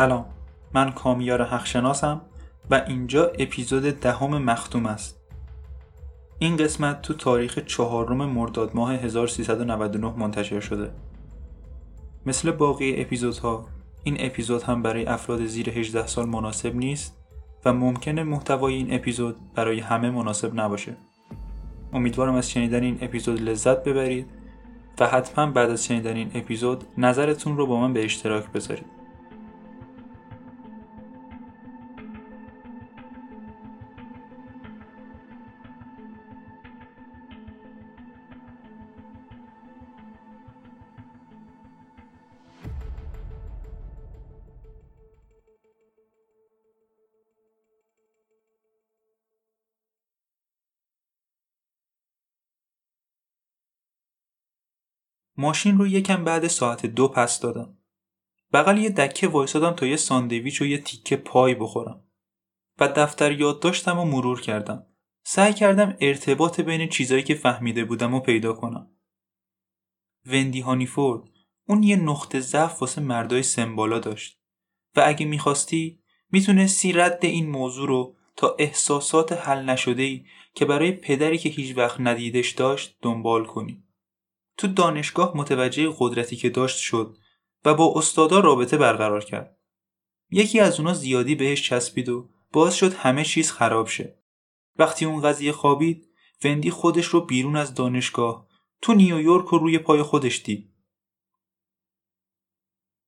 سلام. من کامیار حقشناسم و اینجا اپیزود دهم مختوم است. این قسمت تو تاریخ چهارم مرداد ماه 1399 منتشر شده. مثل باقی اپیزودها این اپیزود هم برای افراد زیر 18 سال مناسب نیست و ممکنه محتوای این اپیزود برای همه مناسب نباشه. امیدوارم از شنیدن این اپیزود لذت ببرید و حتما بعد از شنیدن این اپیزود نظرتون رو با من به اشتراک بذارید. ماشین رو یکم بعد ساعت دو پس دادم. بغل یه دکه وایسادم تا یه ساندویچ و یه تیکه پای بخورم. و دفتر یادداشتم و مرور کردم. سعی کردم ارتباط بین چیزایی که فهمیده بودم و پیدا کنم. وندی هانیفورد اون یه نقطه ضعف واسه مردای سمبالا داشت و اگه می‌خواستی می‌تونستی رد این موضوع رو تا احساسات حل نشده ای که برای پدری که هیچ وقت ندیدش داشت دنبال کنی. تو دانشگاه متوجه قدرتی که داشت شد و با استادا رابطه برقرار کرد. یکی از اونا زیادی بهش چسبید و باعث شد همه چیز خراب شه. وقتی اون قضیه خوابید، وندی خودش رو بیرون از دانشگاه تو نیویورک رو روی پای خودش دید.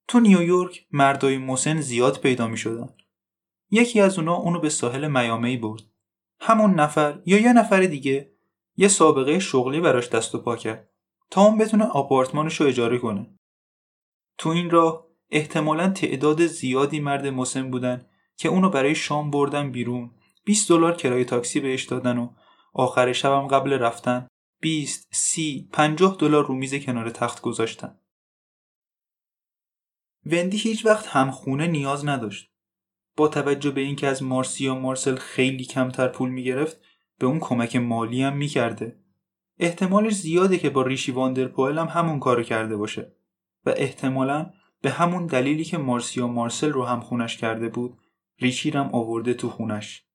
تو نیویورک مردای مسن زیاد پیدا می شدن. یکی از اونا اونو به ساحل میامی برد. همون نفر یا یه نفر دیگه یه سابقه شغلی براش دست و پا کرد. تا اون بتونه آپارتمانش رو اجاره کنه. تو این راه احتمالا تعداد زیادی مرد مسن بودن که اونو برای شام بردن بیرون 20 دلار کرایه تاکسی بهش دادن و آخر شبم قبل رفتن 20 30 50 دلار رو میز کنار تخت گذاشتن. وندی هیچ وقت همخونه نیاز نداشت. با توجه به اینکه از مارسیا مارسل خیلی کمتر پول می‌گرفت به اون کمک مالی هم می‌کرده. احتمالش زیاده که با ریشی واندرپوئل هم همون کارو کرده باشه و احتمالا به همون دلیلی که مارسیا مارسل رو هم خونش کرده بود ریشی هم آورده تو خونش.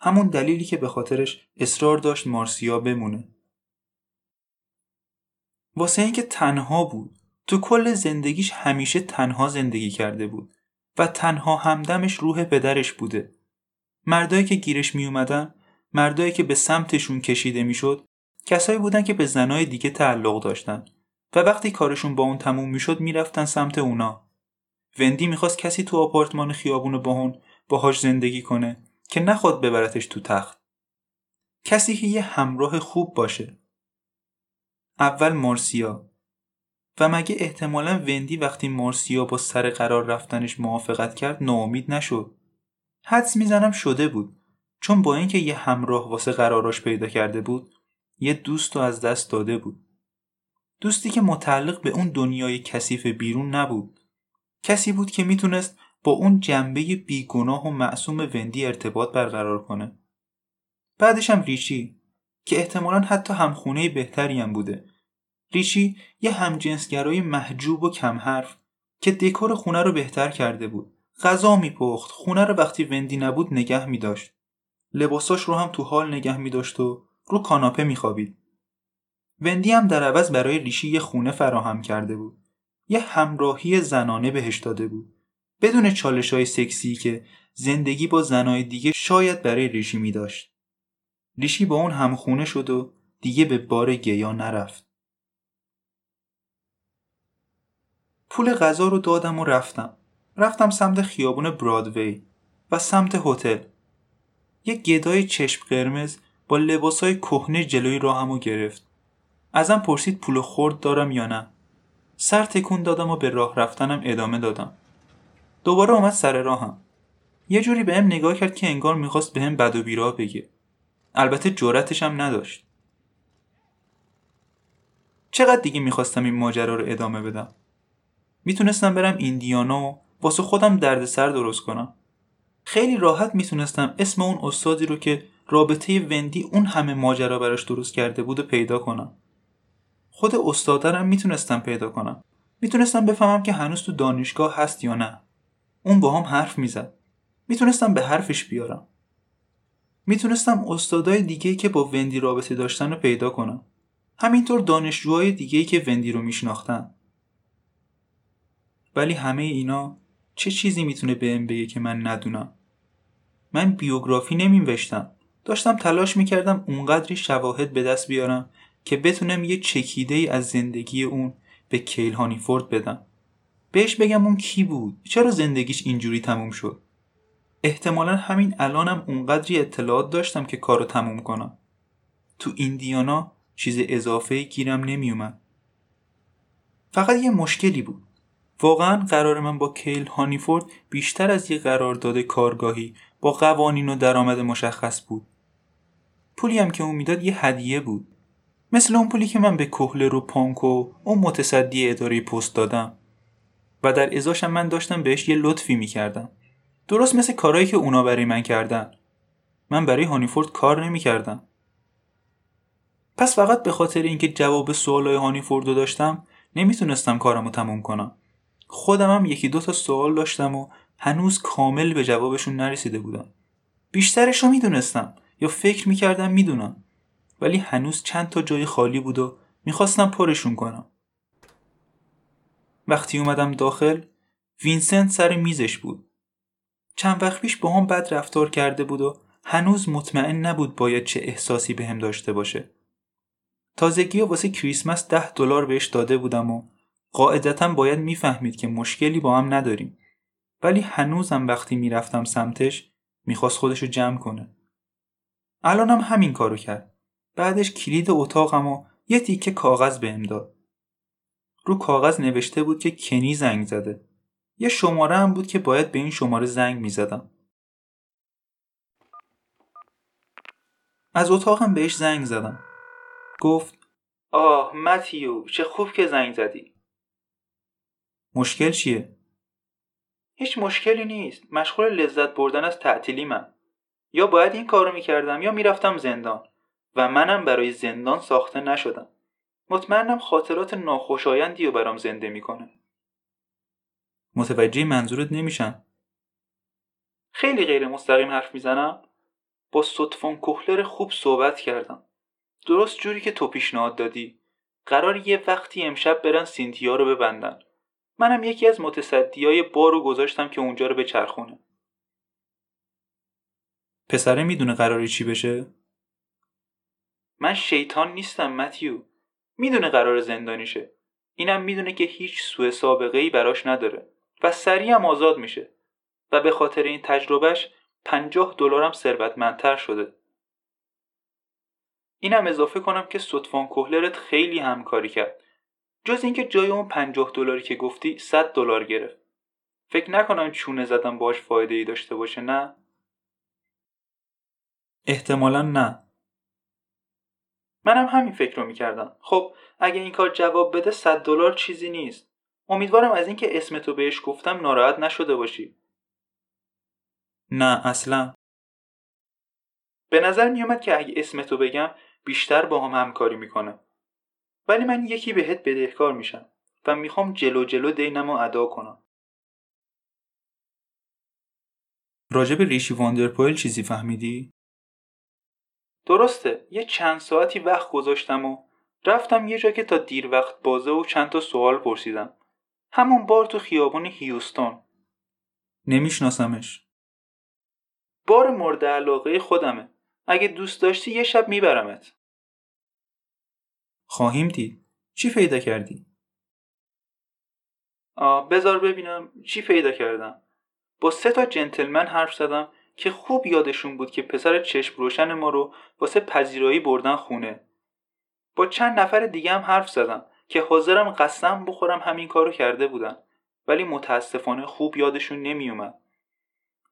همون دلیلی که به خاطرش اصرار داشت مارسیا بمونه. واسه اینکه تنها بود تو کل زندگیش همیشه تنها زندگی کرده بود و تنها همدمش روح پدرش بوده. مردایی که گیرش می اومدن مردایی که به سمتشون کشیده می‌شد کسایی بودن که به زنای دیگه تعلق داشتن و وقتی کارشون با اون تموم می‌شد می‌رفتن سمت اونا. وندی می‌خواست کسی تو آپارتمان خیابون باهون باهاش زندگی کنه که نخواد ببرتش تو تخت. کسی که یه همراه خوب باشه. اول مارسیا. و مگه احتمالا وندی وقتی مارسیا با سر قرار رفتنش موافقت کرد ناامید نشد؟ حدس می‌زنم شده بود. چون با اینکه یه همراه واسه قراراش پیدا کرده بود یه دوست رو از دست داده بود. دوستی که متعلق به اون دنیای کثیف بیرون نبود. کسی بود که می‌تونست با اون جنبه بیگناه و معصوم وندی ارتباط برقرار کنه. بعدش هم ریچی که احتمالا حتی همخونه بهتری هم بوده. ریچی یه همجنسگرای محجوب و کم حرف که دکور خونه رو بهتر کرده بود. غذا میپخت خونه رو وقتی وندی نبود نگه میداشت. لباساش رو هم تو حال نگه می داشت و رو کاناپه می خوابید. وندی هم در عوض برای ریشی یه خونه فراهم کرده بود. یه همراهی زنانه بهش داده بود. بدون چالش های سکسی که زندگی با زنای دیگه شاید برای ریشی می داشت. ریشی با اون همخونه شد و دیگه به بار گیا نرفت. پول غذا رو دادم و رفتم. رفتم سمت خیابون برادوی و سمت هتل. یه گدای چشم قرمز با لباسای کهنه جلوی راهمو گرفت. ازم پرسید پول خورد دارم یا نه. سر تکون دادم و به راه رفتنم ادامه دادم. دوباره اومد سر راهم. یه جوری بهم نگاه کرد که انگار می‌خواست بهم بد و بیراه بگه. البته جرأتش هم نداشت. چقدر دیگه می‌خواستم این ماجرا رو ادامه بدم؟ می‌تونستم برم ایندیانا و واسه خودم دردسر درست کنم. خیلی راحت می‌تونستم اسم اون استادی رو که رابطه وندی اون همه ماجرا براش درست کرده بود و پیدا کنم. خود استادرم می‌تونستم پیدا کنم. می‌تونستم بفهمم که هنوز تو دانشگاه هست یا نه. اون با هم حرف می‌زد. می‌تونستم به حرفش بیارم. می‌تونستم استادای دیگه که با وندی رابطه داشتن رو پیدا کنم. همینطور دانشجوهای دیگه که وندی رو میشناختن. ولی همه اینا چه چیزی می‌تونه بهم بگه که من ندونم؟ من بیوگرافی نمیوشتم داشتم تلاش می‌کردم اونقدری شواهد به دست بیارم که بتونم یه چکیده ای از زندگی اون به کیل هانیفورد بدم. بهش بگم اون کی بود؟ چرا زندگیش اینجوری تموم شد؟ احتمالا همین الانم اونقدری اطلاعات داشتم که کارو تموم کنم. تو ایندیانا چیز اضافه گیرم نمیومد فقط یه مشکلی بود. واقعا قرار من با کیل هانیفورد بیشتر از یه قرارداد کارگاهی با قوانین و درآمد مشخص بود. پولی هم که اون می‌داد یه هدیه بود. مثل اون پولی که من به پانک و اون متصدی اداره پست دادم. و در ازاشم من داشتم بهش یه لطفی می‌کردم. درست مثل کارهایی که اونا برای من کردن. من برای هانیفورد کار نمی‌کردم. پس فقط به خاطر اینکه جواب سوالای هانیفورد رو داشتم نمی‌تونستم کارمو تموم کنم. خودم هم یکی دو تا سوال داشتم و هنوز کامل به جوابشون نرسیده بودم بیشترش رو می‌دونستم یا فکر می‌کردم می‌دونم ولی هنوز چند تا جای خالی بود و می‌خواستم پرشون کنم. وقتی اومدم داخل وینسنت سر میزش بود. چند وقت پیش با هم بد رفتار کرده بود و هنوز مطمئن نبود باید چه احساسی به هم داشته باشه. تازگی واسه کریسمس ده دلار بهش داده بودم و قاعدتا باید می‌فهمید که مشکلی با هم نداریم. ولی هنوزم وقتی می‌رفتم سمتش می‌خواست خودشو جمع کنه. الانم همین کارو کرد. بعدش کلید اتاقم و یه تیکه کاغذ بهم داد. رو کاغذ نوشته بود که کنی زنگ زده. یه شماره هم بود که باید به این شماره زنگ می‌زدم. از اتاقم بهش زنگ زدم. گفت آه متیو چه خوب که زنگ زدی. مشکل چیه؟ هیچ مشکلی نیست. مشغول لذت بردن از تعطیلی من یا باید این کارو می‌کردم یا می‌رفتم زندان. و منم برای زندان ساخته نشدم. مطمئنم خاطرات ناخوشایندی رو برام زنده می‌کنه. متوجه منظورت نمیشم؟ خیلی غیر مستقیم حرف می‌زنم. با صدفان کوهلر خوب صحبت کردم. درست جوری که تو پیشنهاد دادی. قرار یه وقتی امشب برن سینتیا رو ببندن. منم یکی از متصدیای بار رو گذاشتم که اونجا رو به چرخونه پسره می‌دونه قراری چی بشه؟ من شیطان نیستم متیو. می‌دونه قرار زندانیشه. اینم می‌دونه که هیچ سوء سابقه ای براش نداره و سریع هم آزاد میشه و به خاطر این تجربهش پنجاه دلارم ثروتمندتر شده. اینم اضافه کنم که صدفان کوهلرت خیلی همکاری کرد. جز اینکه جای اون پنجاه دلاری که گفتی 100 دلار گرفت. فکر نکنم چونه زدم باش فایده ای داشته باشه نه؟ احتمالا نه. منم همین فکر رو می‌کردم. خب اگه این کار جواب بده 100 دلار چیزی نیست. امیدوارم از اینکه اسم تو بهش گفتم ناراحت نشده باشی. نه اصلا. به نظر میومد که اگه اسم تو بگم بیشتر با هم همکاری می‌کنه ولی من یکی بهت بدهکار میشم و می‌خوام جلو جلو دینمو ادا کنم. راجب ریشی واندرپویل چیزی فهمیدی؟ درسته یه چند ساعتی وقت گذاشتم و رفتم یه جا که تا دیر وقت بازه و چند تا سوال پرسیدم. همون بار تو خیابون هیوستون. نمیشناسمش. بار مورد علاقه خودمه. اگه دوست داشتی یه شب میبرمت. خواهیم دید. چی پیدا کردی؟ بذار ببینم چی پیدا کردم. با سه تا جنتلمن حرف زدم که خوب یادشون بود که پسر چشم روشن ما رو واسه پذیرایی بردن خونه. با چند نفر دیگه هم حرف زدم که حاضرم قسم بخورم همین کارو کرده بودن. ولی متاسفانه خوب یادشون نمیومد.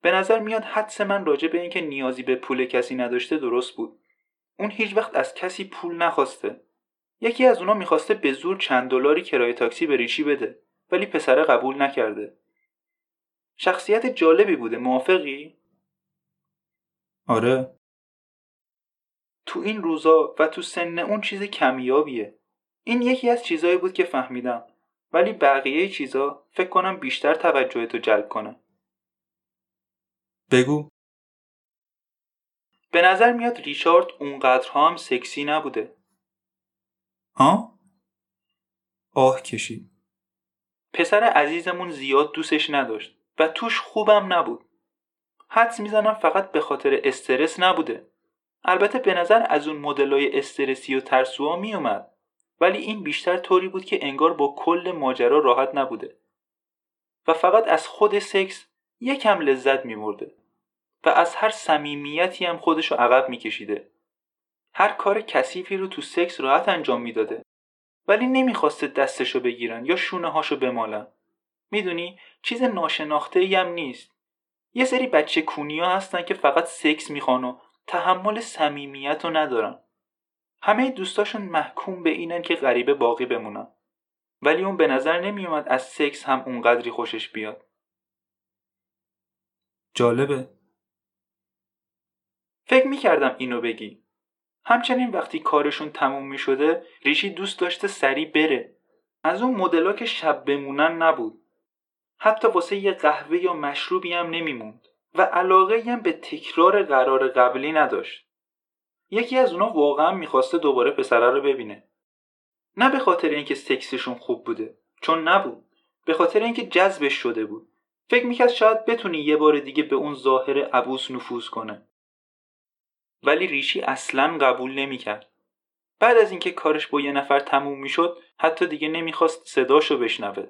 به نظر میاد حدس من راجع به اینکه نیازی به پول کسی نداشته درست بود. اون هیچ وقت از کسی پول نخواسته. یکی از اونا می‌خواسته به زور چند دلاری کرایه تاکسی به ریشی بده ولی پسره قبول نکرده. شخصیت جالبی بوده موافقی؟ آره. تو این روزا و تو سن اون چیز کمیابیه. این یکی از چیزایی بود که فهمیدم. ولی بقیه چیزا فکر کنم بیشتر توجه تو جلب کنه بگو. به نظر میاد ریچارد اونقدرها هم سکسی نبوده. ها؟ آه کشید. پسر عزیزمون زیاد دوستش نداشت و توش خوبم نبود. حدس می‌زنم فقط به خاطر استرس نبوده. البته به نظر از اون مدلای استرسی و ترسوها میومد ولی این بیشتر طوری بود که انگار با کل ماجرا راحت نبوده. و فقط از خود سکس یکم لذت میبرده. و از هر صمیمیتی هم خودشو عقب میکشیده. هر کار کثیفی رو تو سکس راحت انجام می‌داده. ولی نمی‌خواسته دستشو بگیرن یا شونه هاشو بمالن. می‌دونی؟ چیز ناشناخته هم نیست. یه سری بچه کونیا هستن که فقط سکس می‌خوان و تحمل صمیمیت رو ندارن. همه دوستاشون محکوم به اینن که غریبه باقی بمونن. ولی اون به نظر نمیومد از سکس هم اونقدری خوشش بیاد. جالبه. فکر می‌کردم اینو بگی. همچنین وقتی کارشون تموم می‌شده ریشی دوست داشته سری بره. از اون مدلا که شب بمونن نبود. حتی واسه یه قهوه یا مشروبی هم نمیموند. و علاقه هم به تکرار قرار قبلی نداشت. یکی از اونا واقعا می‌خواسته دوباره پسره رو ببینه. نه به خاطر اینکه سکسشون خوب بوده چون نبود. به خاطر اینکه جذبش شده بود. فکر می‌کرد شاید بتونی یه بار دیگه به اون ظاهر عبوس نفوذ کنه. ولی ریشی اصلا قبول نمی‌کرد. بعد از اینکه کارش با یه نفر تموم می‌شد حتی دیگه نمی‌خواست صداشو بشنوه.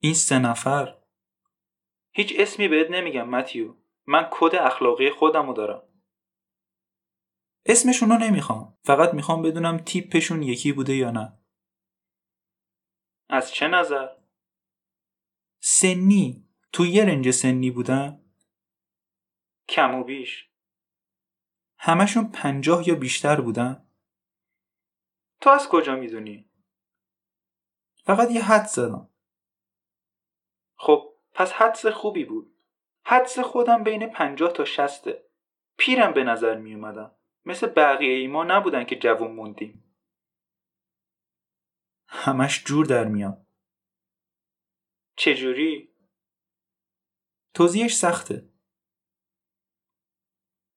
این سه نفر؟ هیچ اسمی بهت نمیگم متیو. من کد اخلاقی خودمو دارم. اسمشونو نمی‌خوام. فقط می‌خوام بدونم تیپشون یکی بوده یا نه. از چه نظر؟ سنی. تو یه رنج سنی بودن؟ کم و بیش. همشون پنجاه یا بیشتر بودن؟ تو از کجا می‌دونی؟ فقط یه حد زدم. خب پس حدس خوبی بود. حدس خودم بین پنجاه تا شسته پیرم به نظر می اومدم مثل بقیه ای ما نبودن که جوون موندیم. همش جور در میان. چجوری؟ توضیحش سخته.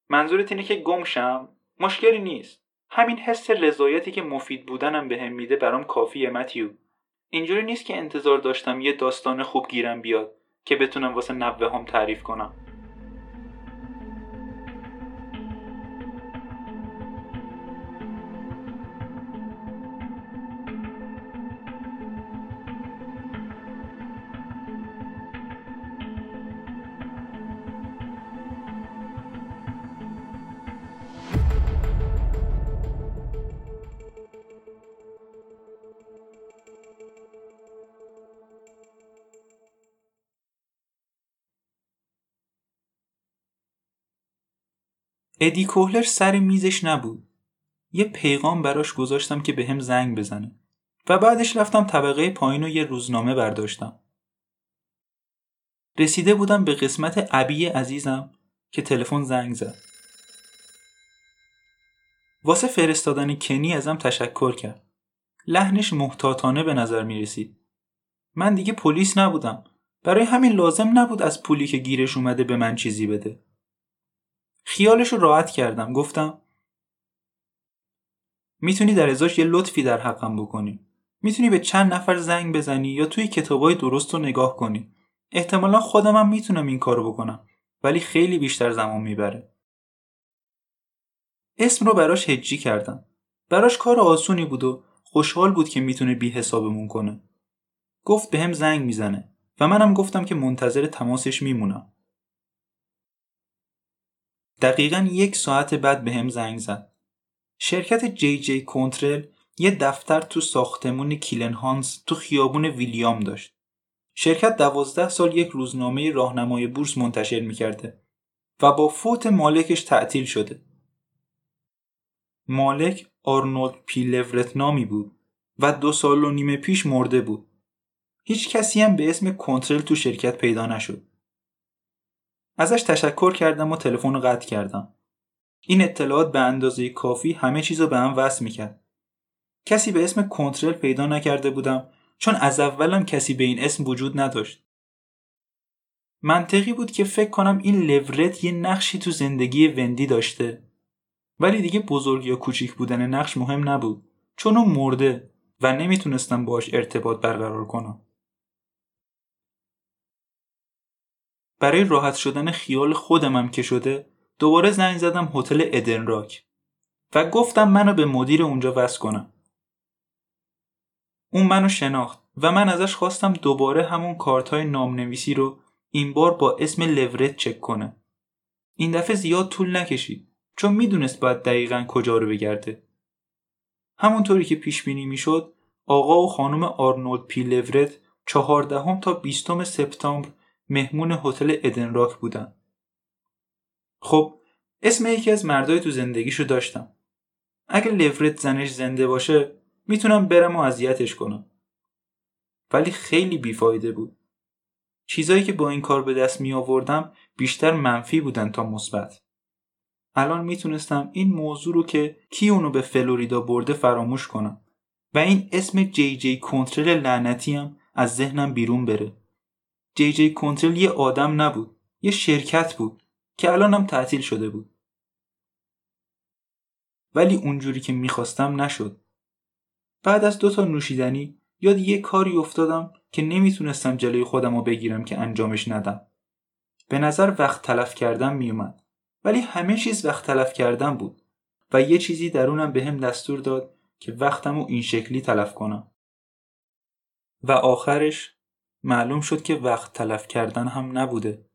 منظورت اینه که گمشم؟ مشکلی نیست. همین حس رضایتی که مفید بودنم به هم میده برام کافیه متیو. اینجوری نیست که انتظار داشتم یه داستان خوب گیرم بیاد که بتونم واسه نوه هم تعریف کنم. ادی کوهلر سر میزش نبود. یه پیغام براش گذاشتم که به هم زنگ بزنه و بعدش رفتم طبقه پایین و یه روزنامه برداشتم. رسیده بودم به قسمت ابی عزیزم که تلفن زنگ زد. واسه فرستادن کنی ازم تشکر کرد. لحنش محتاطانه به نظر می رسید. من دیگه پلیس نبودم. برای همین لازم نبود از پولی که گیرش اومده به من چیزی بده. خیالش رو راحت کردم. گفتم می‌تونی در ازاش یه لطفی در حقم بکنی. می‌تونی به چند نفر زنگ بزنی یا توی کتابای درست رو نگاه کنی. احتمالا خودم هم می‌تونم این کارو بکنم ولی خیلی بیشتر زمان می‌بره. اسم رو براش هجی کردم. براش کار آسونی بود و خوشحال بود که می‌تونه بی حسابمون کنه. گفت به هم زنگ می‌زنه و منم گفتم که منتظر تماسش میمونم. دقیقا یک ساعت بعد به هم زنگ زد. شرکت جی جی کنترل یه دفتر تو ساختمون کیلن هانس تو خیابون ویلیام داشت. شرکت دوازده سال یک روزنامه راهنمای بورس منتشر می‌کرده و با فوت مالکش تعطیل شده. مالک آرنولد پیلورت نامی بود و دو سال و نیم پیش مرده بود. هیچ کسی هم به اسم کنترل تو شرکت پیدا نشد. ازش تشکر کردم و تلفن رو قطع کردم. این اطلاعات به اندازه کافی همه چیز رو به هم وصل می‌کرد. کسی به اسم کنترل پیدا نکرده بودم چون از اولم کسی به این اسم وجود نداشت. منطقی بود که فکر کنم این لورت یه نقشی تو زندگی وندی داشته ولی دیگه بزرگ یا کوچیک بودن نقش مهم نبود چون اون مرده و نمی‌تونستم باش ارتباط برقرار کنم. برای راحت شدن خیال خودمم که شده دوباره زنگ زدم هتل ادن راک و گفتم منو به مدیر اونجا وصل کنم. اون منو شناخت و من ازش خواستم دوباره همون کارت های نامنویسی رو این بار با اسم لورت چک کنه. این دفعه زیاد طول نکشید چون می‌دونست باید دقیقا کجا رو بگرده. همونطوری که پیش بینی می‌شد آقا و خانم آرنولد پی لورت چهاردهم تا بیستم سپتامبر مهمون هتل ادن راک بودن. خب اسم یکی از مردای تو زندگیشو داشتم. اگه لورت زنش زنده باشه می‌تونم برم و اذیتش کنم. ولی خیلی بیفایده بود. چیزایی که با این کار به دست می آوردم بیشتر منفی بودن تا مثبت. الان می‌تونستم این موضوع رو که کی اونو به فلوریدا برده فراموش کنم و این اسم جی جی کنترل لعنتی هم از ذهنم بیرون بره. جی جی کنترل یه آدم نبود، یه شرکت بود که الانم تعطیل شده بود. ولی اونجوری که می‌خواستم نشد. بعد از دو تا نوشیدنی یاد یه کاری افتادم که نمی‌تونستم جلوی خودم رو بگیرم که انجامش ندم. به نظر وقت تلف کردن میومد. ولی همه چیز وقت تلف کردن بود و یه چیزی درونم به هم دستور داد که وقتم رو این شکلی تلف کنم. و آخرش معلوم شد که وقت تلف کردن هم نبوده.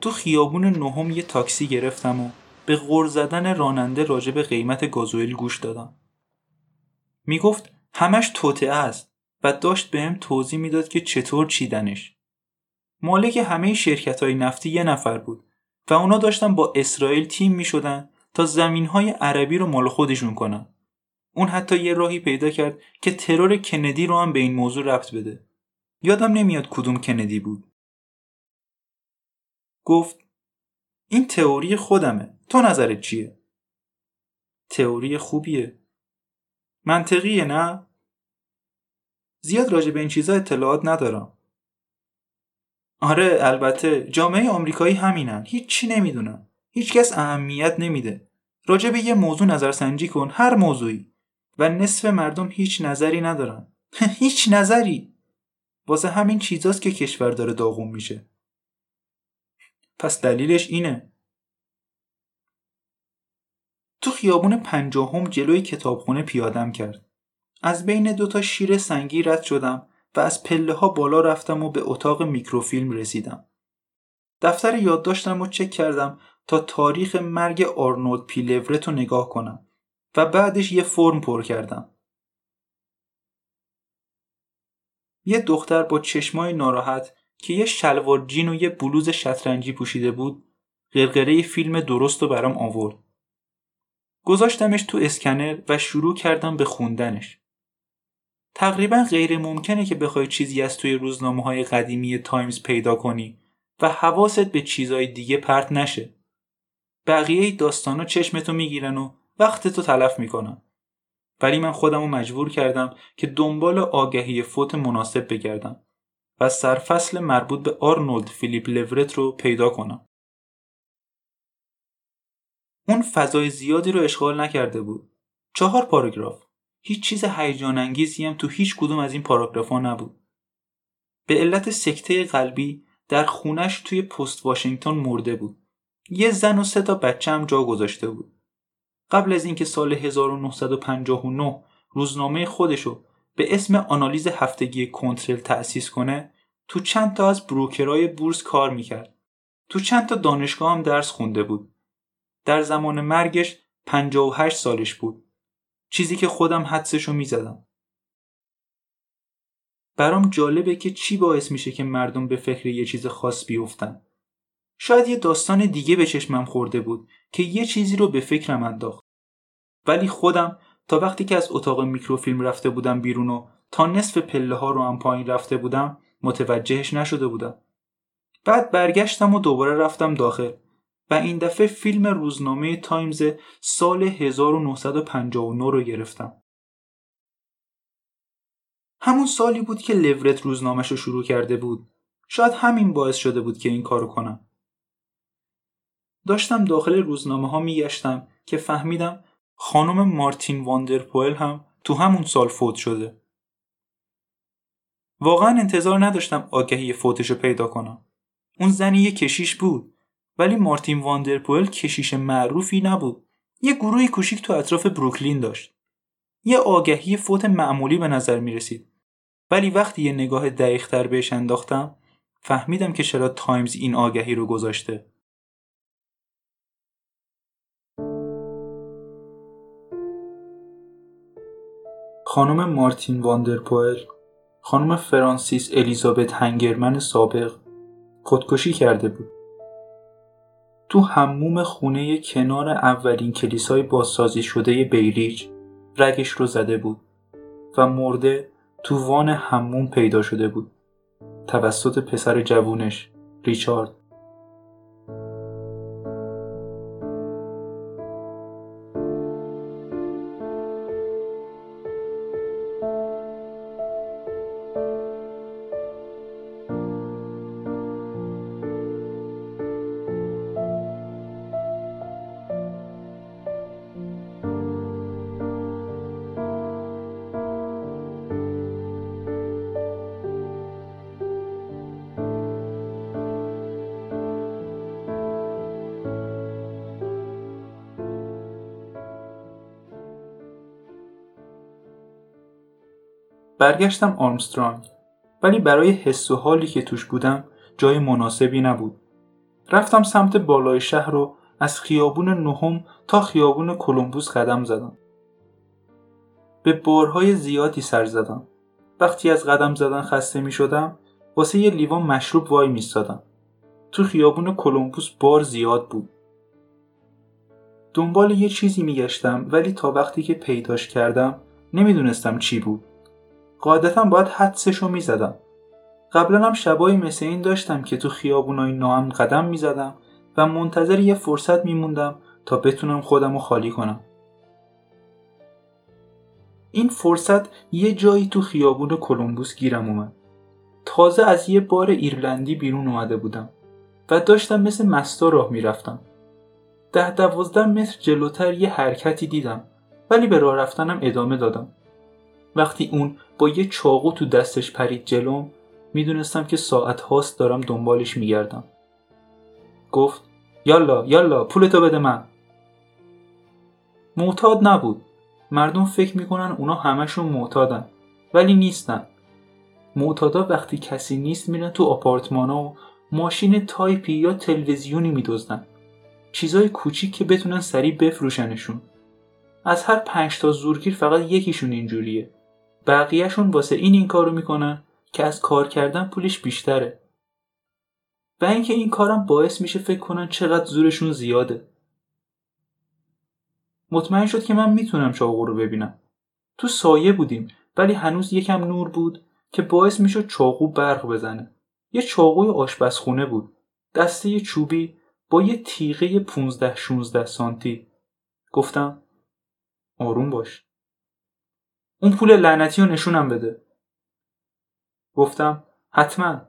تو خیابون نهم یه تاکسی گرفتم و به غور زدن راننده راجع به قیمت گازوئیل گوش دادم. می‌گفت همش توطعه است و داشت بهم توضیح می‌داد که چطور چیدنش. مالک همه شرکت های نفتی یه نفر بود و اونا داشتن با اسرائیل تیم می شدن تا زمین های عربی رو مال خودشون کنن. اون حتی یه راهی پیدا کرد که ترور کندی رو هم به این موضوع ربط بده. یادم نمیاد کدوم کندی بود. گفت این تئوری خودمه. تو نظرت چیه؟ تئوری خوبیه. منطقیه نه؟ زیاد راجع به این چیزا اطلاعات ندارم. آره البته جامعه آمریکایی همینن هیچی نمی‌دونن هیچکس اهمیت نمیده راجع به یه موضوع نظرسنجی کن هر موضوعی و نصف مردم هیچ نظری ندارن. هیچ نظری! واسه همین چیزاست که کشور داره داغون میشه. پس دلیلش اینه. تو خیابون پنجاهم جلوی کتابخونه پیادم کرد. از بین دوتا شیر سنگی رد شدم و از پله ها بالا رفتم و به اتاق میکروفیلم رسیدم. دفتر یادداشتم رو چک کردم تا تاریخ مرگ آرنولد پیلورت رو نگاه کنم. و بعدش یه فرم پر کردم. یه دختر با چشمای ناراحت که یه شلوار جین و یه بلوز شطرنجی پوشیده بود قرقره فیلم درست رو برام آورد. گذاشتمش تو اسکنر و شروع کردم به خوندنش. تقریبا غیر ممکنه که بخوای چیزی از توی روزنامه های قدیمی تایمز پیدا کنی و حواست به چیزای دیگه پرت نشه. بقیه داستانا چشمتو می‌گیرن و وقتتو تلف می‌کنن. ولی من خودمو مجبور کردم که دنبال آگهی فوت مناسب بگردم و سرفصل مربوط به آرنولد فیلیپ لورت رو پیدا کنم. اون فضای زیادی رو اشغال نکرده بود. چهار پاراگراف. هیچ چیز هیجان انگیزی هم تو هیچ کدوم از این پاراگراف نبود. به علت سکته قلبی در خونش توی پست واشنگتن مرده بود. یه زن و سه تا بچه هم جا گذاشته بود. قبل از اینکه سال 1959 روزنامه خودشو به اسم آنالیز هفتگی کنترل تأسیس کنه تو چند تا از بروکرای بورس کار می‌کرد. تو چند تا دانشگاه هم درس خونده بود. در زمان مرگش 58 سالش بود. چیزی که خودم حدسشو می‌زدم. برام جالبه که چی باعث میشه که مردم به فکر یه چیز خاص بیفتن. شاید یه داستان دیگه به چشمم خورده بود که یه چیزی رو به فکرم انداخت. ولی خودم تا وقتی که از اتاق میکروفیلم رفته بودم بیرون و تا نصف پله ها رو هم پایین رفته بودم متوجهش نشده بودم. بعد برگشتم و دوباره رفتم داخل و این دفعه فیلم روزنامه تایمز سال 1959 رو گرفتم. همون سالی بود که لورت روزنامهش رو شروع کرده بود. شاید همین باعث شده بود که این کارو کنم. داشتم داخل روزنامه ها میگشتم که فهمیدم خانم مارتین واندرپوئل هم تو همون سال فوت شده. واقعا انتظار نداشتم آگهی فوتش رو پیدا کنم. اون زن یه کشیش بود ولی مارتین واندرپوئل کشیش معروفی نبود. یه گروهی کوچیک تو اطراف بروکلین داشت. یه آگهی فوت معمولی به نظر می رسید. ولی وقتی یه نگاه دقیقتر بهش انداختم فهمیدم که چرا تایمز این آگهی رو گذاشته. خانم مارتین واندرپوئل خانم فرانسیس الیزابت هنگرمن سابق خودکشی کرده بود. تو حموم خونه کنار اولین کلیسای بازسازی شده بیریج رگش رو زده بود و مرده تو وان حموم پیدا شده بود توسط پسر جوونش ریچارد برگشتم آرمسترانگ. ولی برای حس و حالی که توش بودم جای مناسبی نبود. رفتم سمت بالای شهر رو از خیابون نهم تا خیابون کلمبوس قدم زدم. به بارهای زیادی سر زدم. وقتی از قدم زدن خسته می شدم واسه یه لیوان مشروب وای میستادم تو خیابون کلمبوس بار زیاد بود. دنبال یه چیزی میگشتم ولی تا وقتی که پیداش کردم نمی‌دونستم چی بود. قاعدتا باید حدسشو می‌زدم. قبلا هم شبایی مثل این داشتم که تو خیابونای ناام قدم می‌زدم و منتظر یه فرصت میموندم تا بتونم خودم رو خالی کنم. این فرصت یه جایی تو خیابون کلمبوس گیرم اومد. تازه از یه بار ایرلندی بیرون اومده بودم و داشتم مثل مستا راه می‌رفتم. ده دوازده متر جلوتر یه حرکتی دیدم ولی به راه رفتنم ادامه دادم. وقتی اون با یه چاقو تو دستش پرید جلوم می‌دونستم که ساعت هاست دارم دنبالش میگردم. گفت یالا یالا پولتو بده من. معتاد نبود. مردم فکر می‌کنن اونا همشون معتادن ولی نیستن. معتادا وقتی کسی نیست میرن تو آپارتمانا و ماشین تایپی یا تلویزیونی میدزدن. چیزای کوچیک که بتونن سریع بفروشنشون. از هر پنج تا زورگیر فقط یکیشون اینجوریه. بقیهشون واسه این این کارو می‌کنن که از کار کردن پولش بیشتره. و اینکه این کارم باعث میشه فکر کنن چقدر زورشون زیاده. مطمئن شد که من می‌تونم چاقو رو ببینم. تو سایه بودیم ولی هنوز یکم نور بود که باعث می‌شد چاقو برق بزنه. یه چاقوی آشپزخونه بود. دسته چوبی با یه تیغه 15 16 سانتی. گفتم آروم باش. اون پول لعنتی رو نشونم بده. گفتم حتما.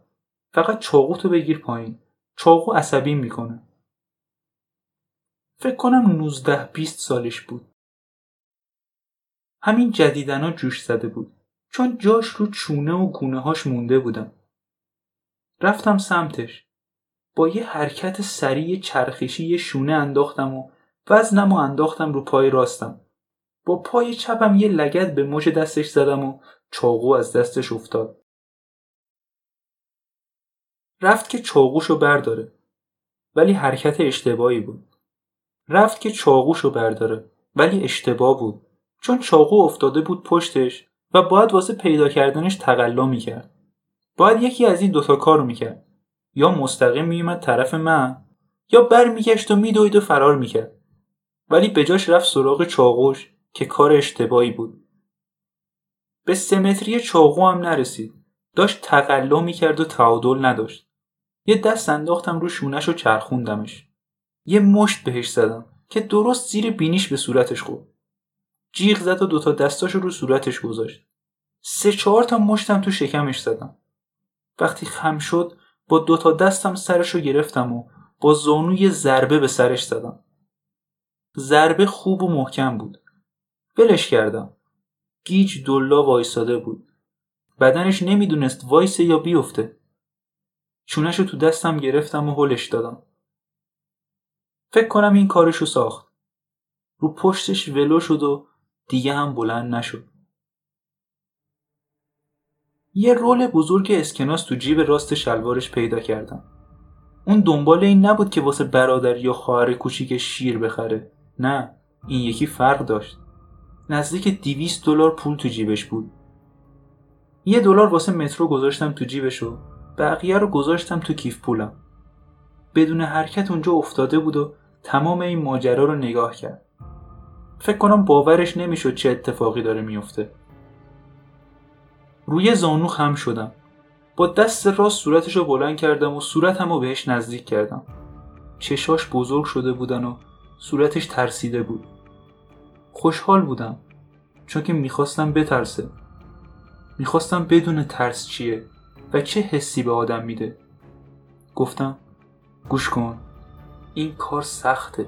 فقط چاقو تو بگیر پایین. چاقو عصبی می‌کنه. فکر کنم 19 20 سالش بود. همین جدیدنا جوش زده بود. چون جاش رو چونه و گونه هاش مونده بودم. رفتم سمتش. با یه حرکت سریع چرخشی یه شونه انداختم و وزنم و انداختم رو پای راستم. با پای چپم یه لگت به مش دستش زدم و چاقو از دستش افتاد. رفت که چاقوشو برداره ولی حرکت اشتباهی بود. رفت که چاقوشو برداره ولی اشتباه بود. چون چاقو افتاده بود پشتش و باید واسه پیدا کردنش تقلا می‌کرد. باید یکی از این دوتا کارو می‌کرد. یا مستقیم میومد طرف من یا بر میگشت و میدوید و فرار می‌کرد. ولی به جاش رفت سراغ چاقوش. که کار اشتباهی بود. به سمتری چاقو هم نرسید. داشت تقلا می‌کرد و تعادل نداشت. یه دست انداختم رو شونش و چرخوندمش. یه مشت بهش زدم که درست زیر بینیش به صورتش خورد. جیغ زد و دوتا دستاشو رو صورتش گذاشت. سه چهار تا مشتم تو شکمش زدم. وقتی خم شد با دوتا دستم سرشو گرفتم و با زانو یه ضربه به سرش زدم. ضربه خوب و محکم بود. ولش کردم. گیج دلا وایساده بود. بدنش نمی‌دونست وایسه یا بیفته. چونشو تو دستم گرفتم و هلش دادم. فکر کنم این کارشو ساخت. رو پشتش ولو شد و دیگه هم بلند نشد. یه رول بزرگ اسکناس تو جیب راست شلوارش پیدا کردم. اون دنبال این نبود که واسه برادر یا خواهر کوچیک شیر بخره. نه این یکی فرق داشت. نزدیک دیویست دلار پول تو جیبش بود. یه دلار واسه مترو گذاشتم تو جیبش و بقیه رو گذاشتم تو کیف پولم. بدون حرکت اونجا افتاده بود و تمام این ماجرا رو نگاه کرد. فکر کنم باورش نمی‌شد چه اتفاقی داره میفته روی زانو خم شدم. با دست راست صورتش رو بلند کردم و صورتم رو بهش نزدیک کردم. چشاش بزرگ شده بودن و صورتش ترسیده بود. خوشحال بودم چون که می‌خواستم بترسه. می‌خواستم بدون ترس چیه و چه حسی به آدم میده. گفتم گوش کن این کار سخته.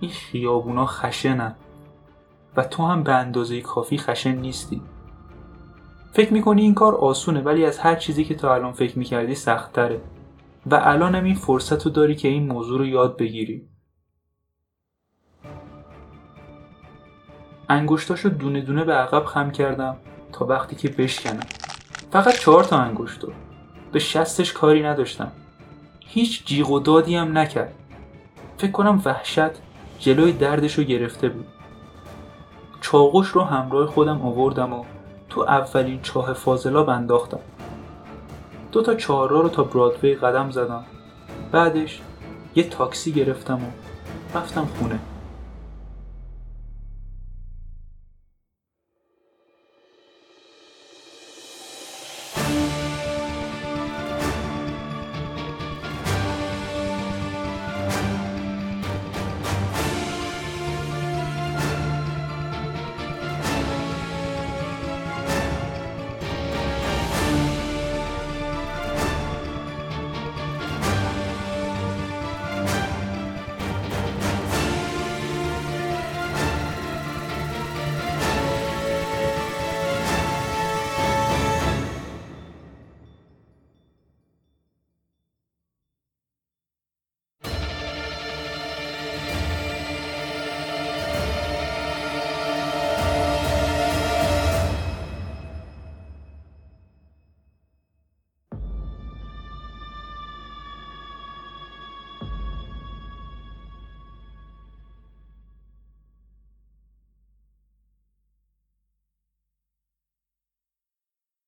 این خیابونا خشنن و تو هم به اندازه کافی خشن نیستی. فکر می‌کنی این کار آسونه ولی از هر چیزی که تا الان فکر می‌کردی سختتره. و الانم این فرصت رو داری که این موضوع رو یاد بگیری. انگشتاشو دونه دونه به عقب خم کردم تا وقتی که بشکنم. فقط چهار تا انگشتو به شستش کاری نداشتم. هیچ جیغ و دادی هم نکرد. فکر کنم وحشت جلوی دردش گرفته بود. چاقوش رو همراه خودم آوردم و تو اولین چاه فاضلاب انداختم. دو تا چهارراه رو تا برادوی قدم زدم. بعدش یه تاکسی گرفتم و رفتم خونه.